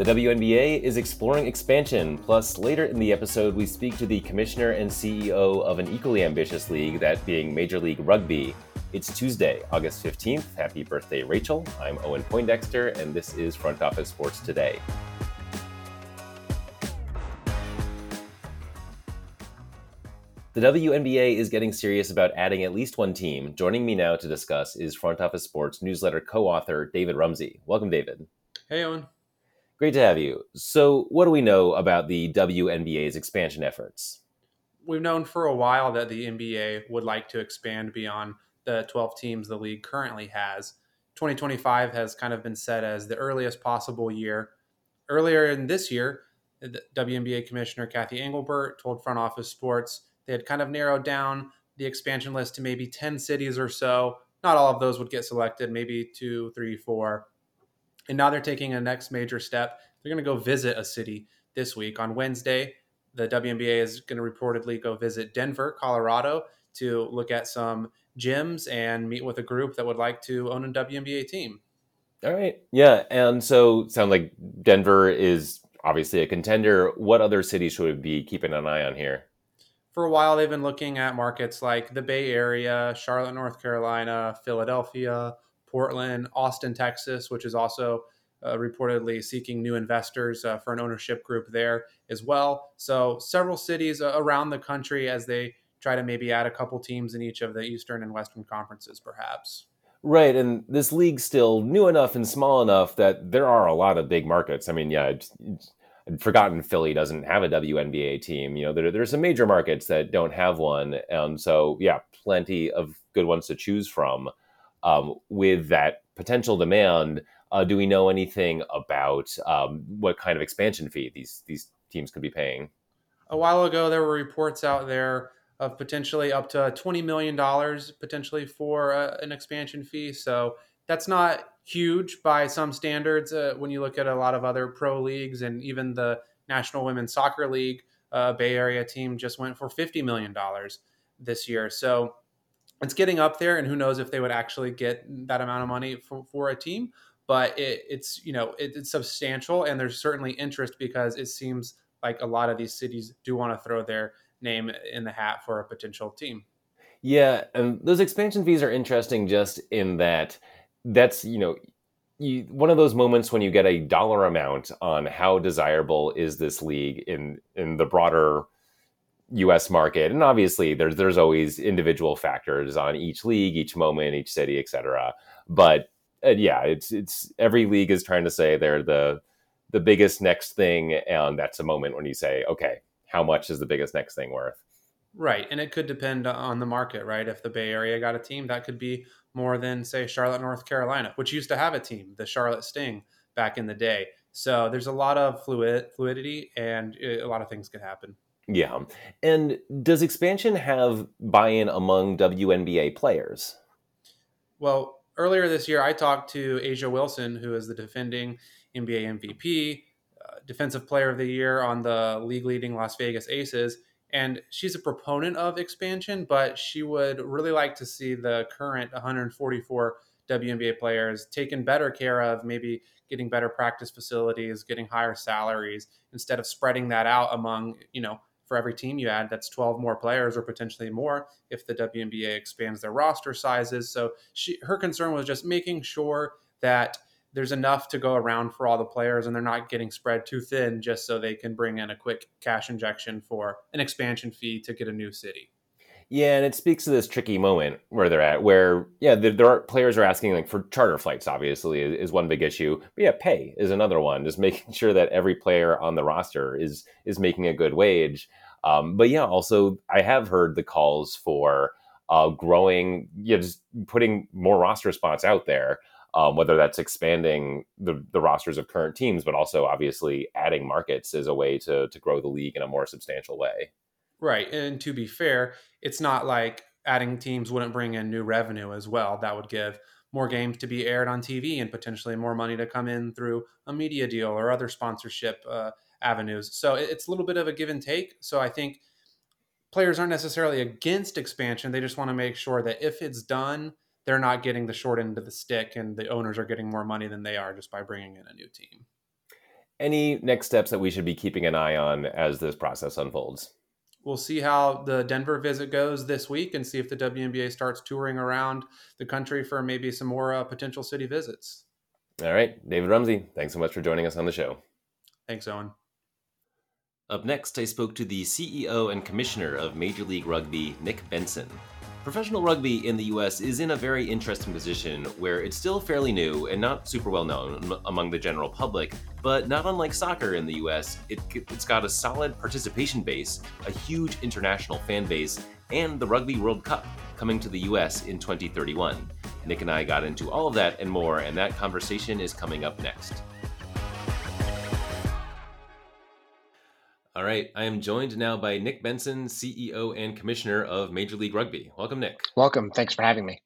The WNBA is exploring expansion. Plus, later in the episode, we speak to the commissioner and CEO of an equally ambitious league, that being Major League Rugby. It's Tuesday, August 15th. Happy birthday, Rachel. I'm Owen Poindexter, and this is Front Office Sports Today. The WNBA is getting serious about adding at least one team. Joining me now to discuss is Front Office Sports newsletter co author David Rumsey. Welcome, David. Hey, Owen. Great to have you. So, what do we know about the WNBA's expansion efforts? We've known for a while that the NBA would like to expand beyond the 12 teams the league currently has. 2025 has kind of been set as the earliest possible year. Earlier in this year, the WNBA Commissioner Cathy Engelbert told Front Office Sports they had kind of narrowed down the expansion list to maybe 10 cities or so. Not all of those would get selected, maybe two, three, four. And now they're taking a next major step. They're going to go visit a city this week. On Wednesday, the WNBA is going to reportedly go visit Denver, Colorado to look at some gyms and meet with a group that would like to own a WNBA team. All right. Yeah. And so sound like Denver is obviously a contender. What other cities should we be keeping an eye on here? For a while, they've been looking at markets like the Bay Area, Charlotte, North Carolina, Philadelphia, Portland, Austin, Texas, which is also uh, reportedly seeking new investors uh, for an ownership group there as well. So, several cities uh, around the country as they try to maybe add a couple teams in each of the Eastern and Western conferences, perhaps. Right, and this league's still new enough and small enough that there are a lot of big markets. I mean, yeah, I'd forgotten Philly doesn't have a WNBA team. You know, there, there's some major markets that don't have one, and so yeah, plenty of good ones to choose from um, with that potential demand. Uh, do we know anything about um, what kind of expansion fee these these teams could be paying? A while ago, there were reports out there of potentially up to twenty million dollars potentially for uh, an expansion fee. So that's not huge by some standards uh, when you look at a lot of other pro leagues and even the National Women's Soccer League uh, Bay Area team just went for fifty million dollars this year. So it's getting up there, and who knows if they would actually get that amount of money for, for a team. But it, it's you know it, it's substantial, and there's certainly interest because it seems like a lot of these cities do want to throw their name in the hat for a potential team. Yeah, and those expansion fees are interesting just in that that's you know you, one of those moments when you get a dollar amount on how desirable is this league in in the broader U.S. market, and obviously there's there's always individual factors on each league, each moment, each city, etc. But uh, yeah, it's it's every league is trying to say they're the the biggest next thing, and that's a moment when you say, okay, how much is the biggest next thing worth? Right, and it could depend on the market, right? If the Bay Area got a team, that could be more than say Charlotte, North Carolina, which used to have a team, the Charlotte Sting, back in the day. So there's a lot of fluid fluidity, and uh, a lot of things could happen. Yeah. And does expansion have buy in among WNBA players? Well, earlier this year, I talked to A'ja Wilson, who is the defending NBA MVP, uh, Defensive Player of the Year on the league leading Las Vegas Aces. And she's a proponent of expansion, but she would really like to see the current 144 WNBA players taken better care of, maybe getting better practice facilities, getting higher salaries, instead of spreading that out among, you know, for every team you add, that's 12 more players or potentially more if the WNBA expands their roster sizes. So she, her concern was just making sure that there's enough to go around for all the players and they're not getting spread too thin just so they can bring in a quick cash injection for an expansion fee to get a new city. Yeah, and it speaks to this tricky moment where they're at, where yeah, there are players are asking like for charter flights. Obviously, is one big issue, but yeah, pay is another one. Just making sure that every player on the roster is is making a good wage. Um, but yeah, also I have heard the calls for uh, growing, yeah, just putting more roster spots out there. Um, whether that's expanding the, the rosters of current teams, but also obviously adding markets is a way to to grow the league in a more substantial way. Right. And to be fair, it's not like adding teams wouldn't bring in new revenue as well. That would give more games to be aired on TV and potentially more money to come in through a media deal or other sponsorship uh, avenues. So it's a little bit of a give and take. So I think players aren't necessarily against expansion. They just want to make sure that if it's done, they're not getting the short end of the stick and the owners are getting more money than they are just by bringing in a new team. any next steps that we should be keeping an eye on as this process unfolds? We'll see how the Denver visit goes this week and see if the WNBA starts touring around the country for maybe some more uh, potential city visits. All right, David Rumsey, thanks so much for joining us on the show. Thanks, Owen. Up next, I spoke to the CEO and Commissioner of Major League Rugby, Nic Benson. Professional rugby in the US is in a very interesting position where it's still fairly new and not super well known among the general public, but not unlike soccer in the US, it, has got a solid participation base, a huge international fan base, and the Rugby World Cup coming to the US in 2031. Nic and I got into all of that and more, and that conversation is coming up next. All right, I am joined now by Nic Benson, CEO and Commissioner of Major League Rugby. Welcome, Nic. Welcome. Thanks for having me.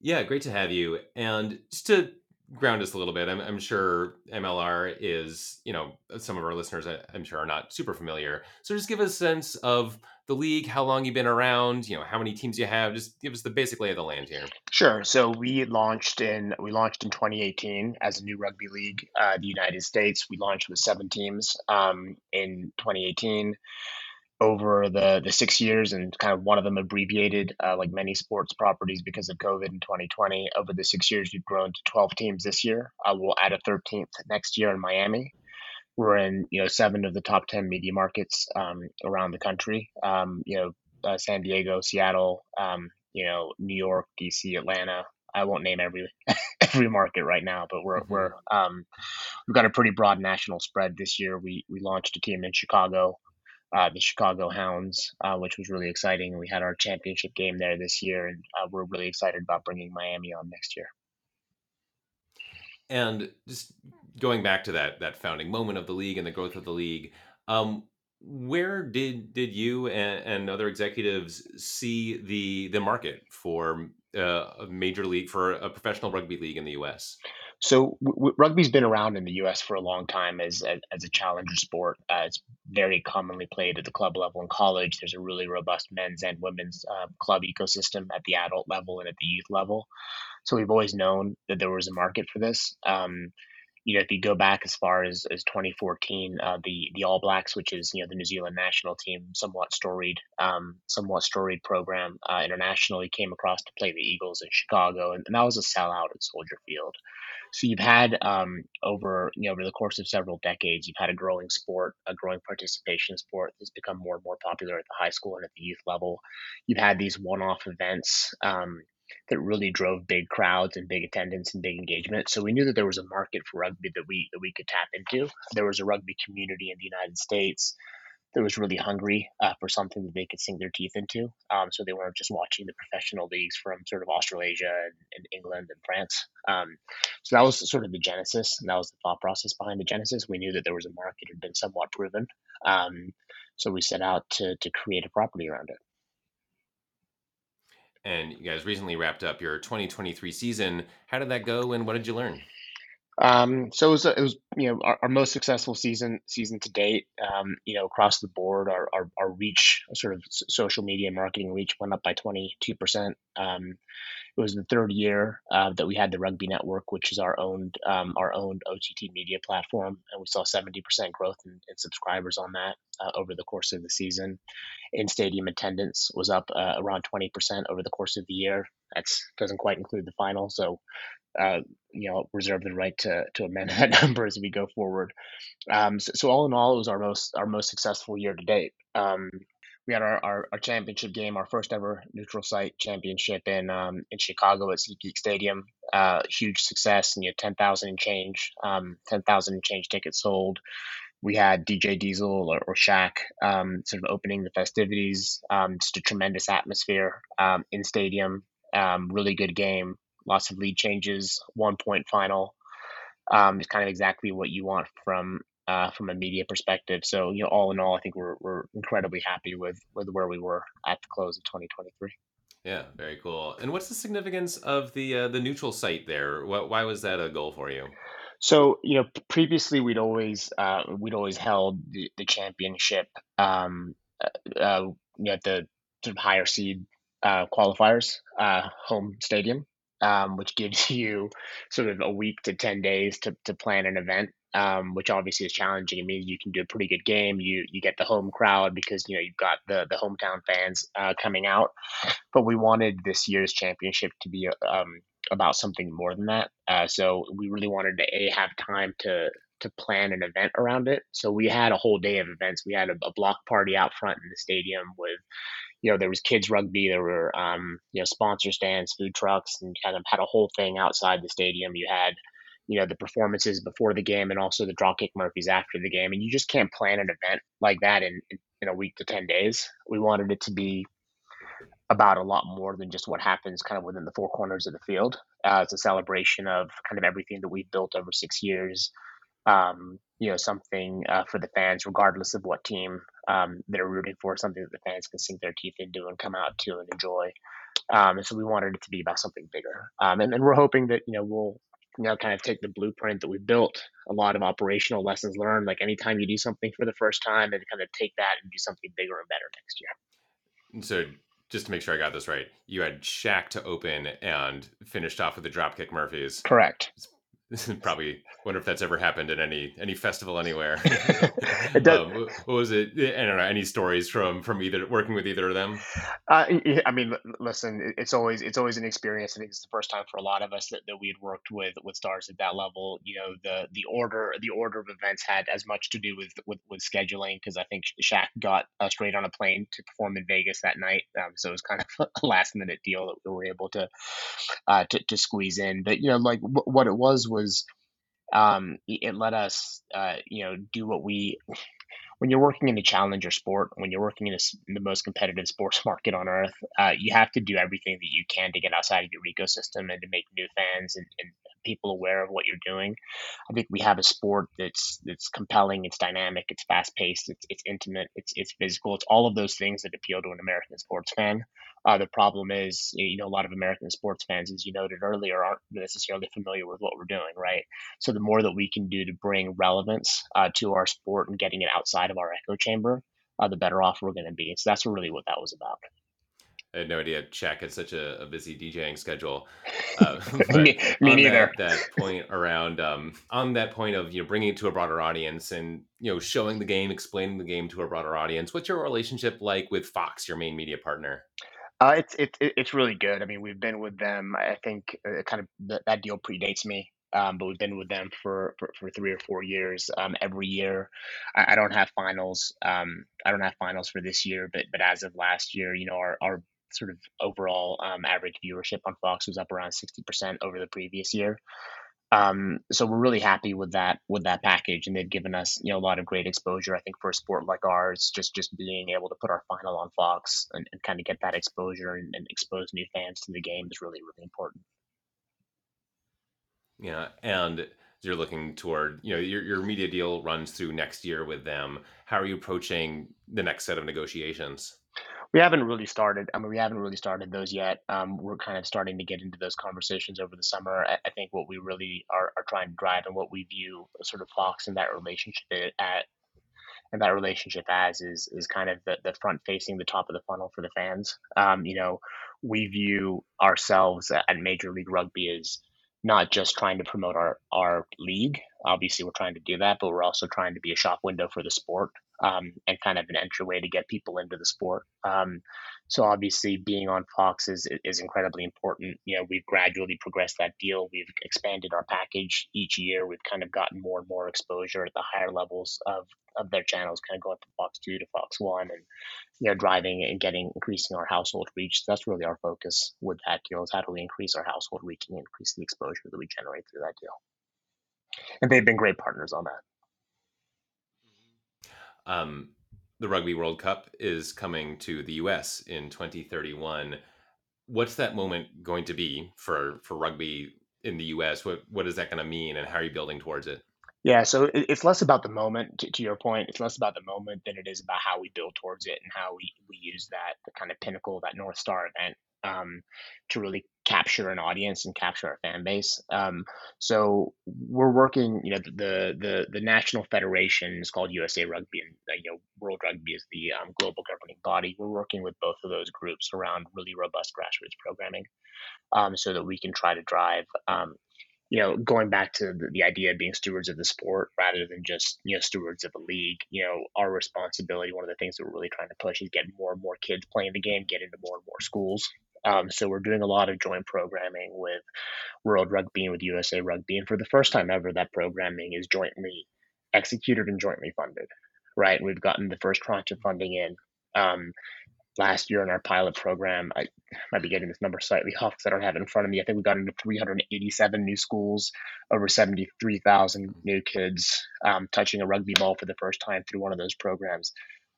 Yeah, great to have you. And just to ground us a little bit, I'm, I'm sure MLR is, you know, some of our listeners, I, I'm sure, are not super familiar. So just give us a sense of the league, how long you've been around, you know, how many teams you have. Just give us the basic lay of the land here. Sure. So we launched in we launched in 2018 as a new rugby league, uh, the United States. We launched with seven teams um, in 2018. Over the the six years, and kind of one of them abbreviated, uh, like many sports properties, because of COVID in 2020. Over the six years, we've grown to 12 teams this year. Uh, we'll add a 13th next year in Miami. We're in you know seven of the top ten media markets um, around the country. Um, you know, uh, San Diego, Seattle, um, you know, New York, DC, Atlanta. I won't name every every market right now, but we're mm-hmm. we're um, we've got a pretty broad national spread this year. We we launched a team in Chicago, uh, the Chicago Hounds, uh, which was really exciting. We had our championship game there this year, and uh, we're really excited about bringing Miami on next year. And just going back to that that founding moment of the league and the growth of the league, um, where did did you and, and, other executives see the the market for uh, a major league for a professional rugby league in the U.S.? So w- rugby's been around in the U.S. for a long time as a, as a challenger sport. Uh, it's very commonly played at the club level in college. There's a really robust men's and women's uh, club ecosystem at the adult level and at the youth level. So we've always known that there was a market for this. Um, you know, if you go back as far as, as 2014, uh, the the All Blacks, which is you know the New Zealand national team, somewhat storied, um, somewhat storied program uh, internationally, came across to play the Eagles in Chicago, and, and, that was a sellout at Soldier Field. So you've had um, over you know over the course of several decades, you've had a growing sport, a growing participation sport that's become more and more popular at the high school and at the youth level. You've had these one-off events. Um, that really drove big crowds and big attendance and big engagement. So we knew that there was a market for rugby that we that we could tap into. There was a rugby community in the United States that was really hungry uh, for something that they could sink their teeth into. Um, so they weren't just watching the professional leagues from sort of Australasia and, and England and France. Um, so that was sort of the genesis, and that was the thought process behind the genesis. We knew that there was a market had been somewhat proven, um, so we set out to to create a property around it and you guys recently wrapped up your 2023 season. How did that go, and what did you learn? Um, so it was, it was, you know, our, our most successful season season to date. Um, you know, across the board, our, our, our reach, sort of social media marketing reach, went up by 22 percent. Um, it was the third year uh, that we had the Rugby Network, which is our owned um, our own OTT media platform, and we saw 70% growth in, in subscribers on that uh, over the course of the season. In stadium attendance was up uh, around 20% over the course of the year. That doesn't quite include the final, so uh, you know reserve the right to to amend that number as we go forward. Um, so, so, all in all, it was our most our most successful year to date. Um, we had our, our, our, championship game, our first ever neutral site championship in um, in Chicago at SeatGeek Stadium. Uh, huge success, and you had ten thousand and change, um, ten thousand and change tickets sold. We had DJ Diesel or, or Shaq um, sort of opening the festivities. Um, just a tremendous atmosphere um, in stadium. Um, really good game. Lots of lead changes. One point final. Um, is kind of exactly what you want from uh, from a media perspective. So, you know, all in all, I think we're, we're incredibly happy with, with where we were at the close of 2023. Yeah, very cool. And what's the significance of the uh, the neutral site there? What, why was that a goal for you? So, you know, previously we'd always uh, we'd always held the, the championship um, uh, uh you know, at the sort of higher seed uh, qualifiers uh, home stadium, um, which gives you sort of a week to ten days to to plan an event um, which obviously is challenging. It means you can do a pretty good game. You you get the home crowd because you know you've got the the hometown fans uh, coming out. But we wanted this year's championship to be um, about something more than that. Uh, so we really wanted to a have time to to plan an event around it. So we had a whole day of events. We had a, a block party out front in the stadium with you know, there was kids rugby, there were, um, you know, sponsor stands, food trucks, and kind of had a whole thing outside the stadium. You had, you know, the performances before the game and also the Dropkick Murphys after the game. And you just can't plan an event like that in, in a week to 10 days. We wanted it to be about a lot more than just what happens kind of within the four corners of the field. Uh, it's a celebration of kind of everything that we've built over six years. Um, you know, something uh, for the fans, regardless of what team um, they're rooting for, something that the fans can sink their teeth into and come out to and enjoy. Um, and so we wanted it to be about something bigger. Um, and, and we're hoping that, you know, we'll, you know, kind of take the blueprint that we've built, a lot of operational lessons learned. Like anytime you do something for the first time, and kind of take that and do something bigger and better next year. So just to make sure I got this right, you had Shaq to open and finished off with the Dropkick Murphys. Correct. probably wonder if that's ever happened at any any festival anywhere. Um, what was it? I don't know. Any stories from from either working with either of them? Uh, I mean, listen, it's always it's always an experience. I think it's the first time for a lot of us that, that we had worked with with stars at that level. You know, the the order the order of events had as much to do with with, with scheduling because I think Shaq got uh, straight on a plane to perform in Vegas that night, um, so it was kind of a last minute deal that we were able to uh, to, to squeeze in. But you know, like w- what it was was um, it let us, uh, you know, do what we. When you're working in a challenger sport, when you're working in, a, in the most competitive sports market on earth, uh, you have to do everything that you can to get outside of your ecosystem and to make new fans and, and people aware of what you're doing. I think we have a sport that's that's compelling, it's dynamic, it's fast paced, it's it's intimate, it's it's physical, it's all of those things that appeal to an American sports fan. Uh, the problem is, you know, a lot of American sports fans, as you noted earlier, aren't necessarily familiar with what we're doing, right? So the more that we can do to bring relevance uh, to our sport and getting it outside of our echo chamber, uh, the better off we're going to be. So that's really what that was about. I had no idea Shaq had such a, a busy DJing schedule. Uh, me, me neither. That, that, point around um, on that point of you know bringing it to a broader audience and you know showing the game, explaining the game to a broader audience. What's your relationship like with Fox, your main media partner? Uh, it's it's it's really good. I mean, we've been with them. I think uh, kind of the, that deal predates me. Um, but we've been with them for, for, for three or four years. Um, every year, I, I, don't have finals. Um, I don't have finals for this year, but but as of last year, you know, our, our sort of overall um, average viewership on Fox was up around 60% over the previous year. Um, so we're really happy with that with that package, and they've given us you know a lot of great exposure. I think for a sport like ours, just just being able to put our final on Fox and, and kind of get that exposure and, and expose new fans to the game is really really important. Yeah, and you're looking toward you know your, your media deal runs through next year with them how are you approaching the next set of negotiations we haven't really started. I mean, we haven't really started those yet. Um, we're kind of starting to get into those conversations over the summer. I, I think what we really are, are trying to drive and what we view sort of Fox in that relationship at and that relationship as is is kind of the, the front facing the top of the funnel for the fans. Um, you know, we view ourselves at Major League Rugby as not just trying to promote our our league. Obviously, we're trying to do that, but we're also trying to be a shop window for the sport um, and kind of an entryway to get people into the sport. Um, so obviously, being on Fox is is incredibly important. You know, we've gradually progressed that deal. We've expanded our package each year. We've kind of gotten more and more exposure at the higher levels of of their channels, kind of going from Fox Two to Fox One, and you know, driving and getting increasing our household reach. That's really our focus with that deal: is how do we increase our household reach and increase the exposure that we generate through that deal. And they've been great partners on that. Um, the Rugby World Cup is coming to the U.S. in 2031. What's that moment going to be for for rugby in the U.S.? What what is that going to mean, and how are you building towards it? Yeah, so it's less about the moment. To, to, your point, it's less about the moment than it is about how we build towards it and how we, we use that the kind of pinnacle, that North Star event um, to really capture an audience and capture our fan base. Um, so we're working, you know, the the the national federation is called USA Rugby, and uh, you know, World Rugby is the um, global governing body. We're working with both of those groups around really robust grassroots programming, um, so that we can try to drive. Um, you know, going back to the, the, idea of being stewards of the sport rather than just, you know, stewards of a league, you know, our responsibility, one of the things that we're really trying to push is get more and more kids playing the game, get into more and more schools. Um, so we're doing a lot of joint programming with World Rugby and with USA Rugby. And for the first time ever, that programming is jointly executed and jointly funded, right? We've gotten the first tranche of funding in. Um, last year in our pilot program. I might be getting this number slightly off because I don't have it in front of me. I think we got into 387 new schools, over 73,000 new kids um, touching a rugby ball for the first time through one of those programs.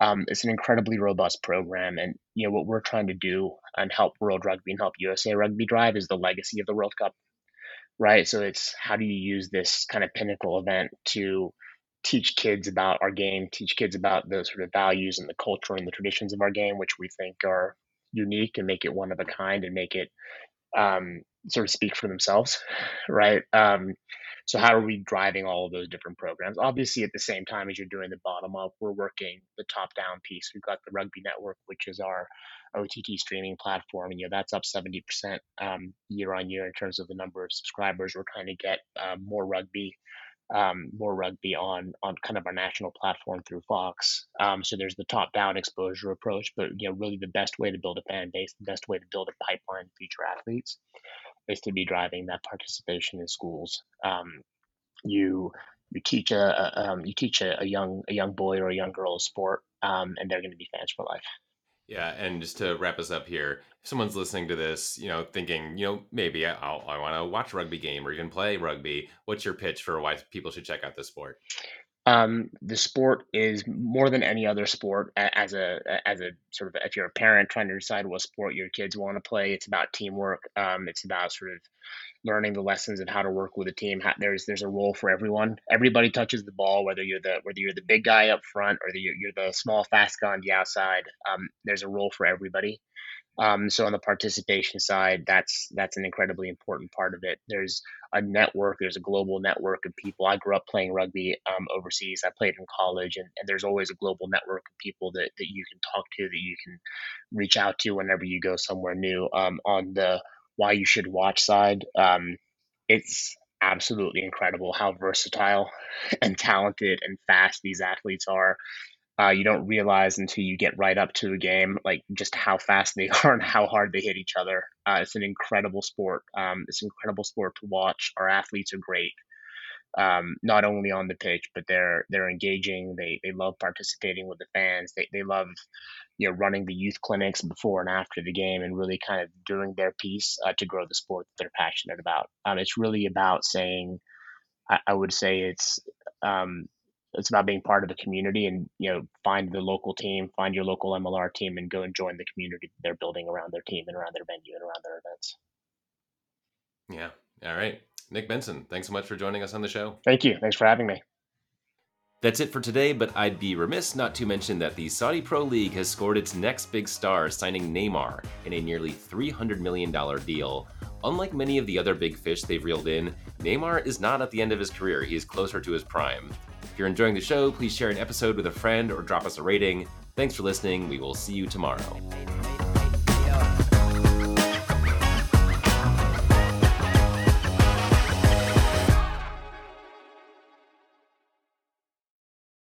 Um, it's an incredibly robust program, and you know what we're trying to do and help World Rugby and help USA Rugby drive is the legacy of the World Cup, right? So it's how do you use this kind of pinnacle event to teach kids about our game, teach kids about the sort of values and the culture and the traditions of our game, which we think are unique and make it one of a kind and make it um, sort of speak for themselves, right? Um, so how are we driving all of those different programs? Obviously, at the same time as you're doing the bottom up, we're working the top down piece. We've got the Rugby Network, which is our OTT streaming platform, and you know that's up 70% um, year on year in terms of the number of subscribers. We're trying to get uh, more rugby um, more rugby on on kind of our national platform through Fox. Um, so there's the top down exposure approach, but you know really the best way to build a fan base, the best way to build a pipeline of future athletes, is to be driving that participation in schools. Um, you you teach a, um, you teach a, a, young a young boy or a young girl a sport, um, and they're going to be fans for life. Yeah, and just to wrap us up here, if someone's listening to this, you know, thinking, you know, maybe I'll, I want to watch a rugby game or even play rugby. What's your pitch for why people should check out this sport? Um, the sport is more than any other sport. As a as a sort of if you're a parent trying to decide what sport your kids want to play, it's about teamwork. Um, it's about sort of learning the lessons of how to work with a team. There's there's a role for everyone. Everybody touches the ball, whether you're the whether you're the big guy up front or the, you're the small fast guy on the outside. Um, there's a role for everybody. Um, so on the participation side, that's that's an incredibly important part of it. There's a network, there's a global network of people. I grew up playing rugby um, overseas. I played in college, and, and, there's always a global network of people that, that you can talk to, that you can reach out to whenever you go somewhere new. Um, on the why you should watch side. Um, it's absolutely incredible how versatile and talented and fast these athletes are. Uh, you don't realize until you get right up to a game, like just how fast they are and how hard they hit each other. Uh, it's an incredible sport. Um, it's an incredible sport to watch. Our athletes are great, um, not only on the pitch, but they're they're engaging. They they love participating with the fans. They they love you know running the youth clinics before and after the game and really kind of doing their piece uh, to grow the sport that they're passionate about. Um, it's really about saying, I, I would say it's um, it's about being part of the community and you know find the local team, find your local MLR team, and go and join the community they're building around their team and around their venue and around their events. Yeah. All right. Nic Benson, thanks so much for joining us on the show. Thank you. Thanks for having me. That's it for today, but I'd be remiss not to mention that the Saudi Pro League has scored its next big star, signing Neymar in a nearly $300 million deal. Unlike many of the other big fish they've reeled in, Neymar is not at the end of his career, he is closer to his prime. If you're enjoying the show, please share an episode with a friend or drop us a rating. Thanks for listening. We will see you tomorrow.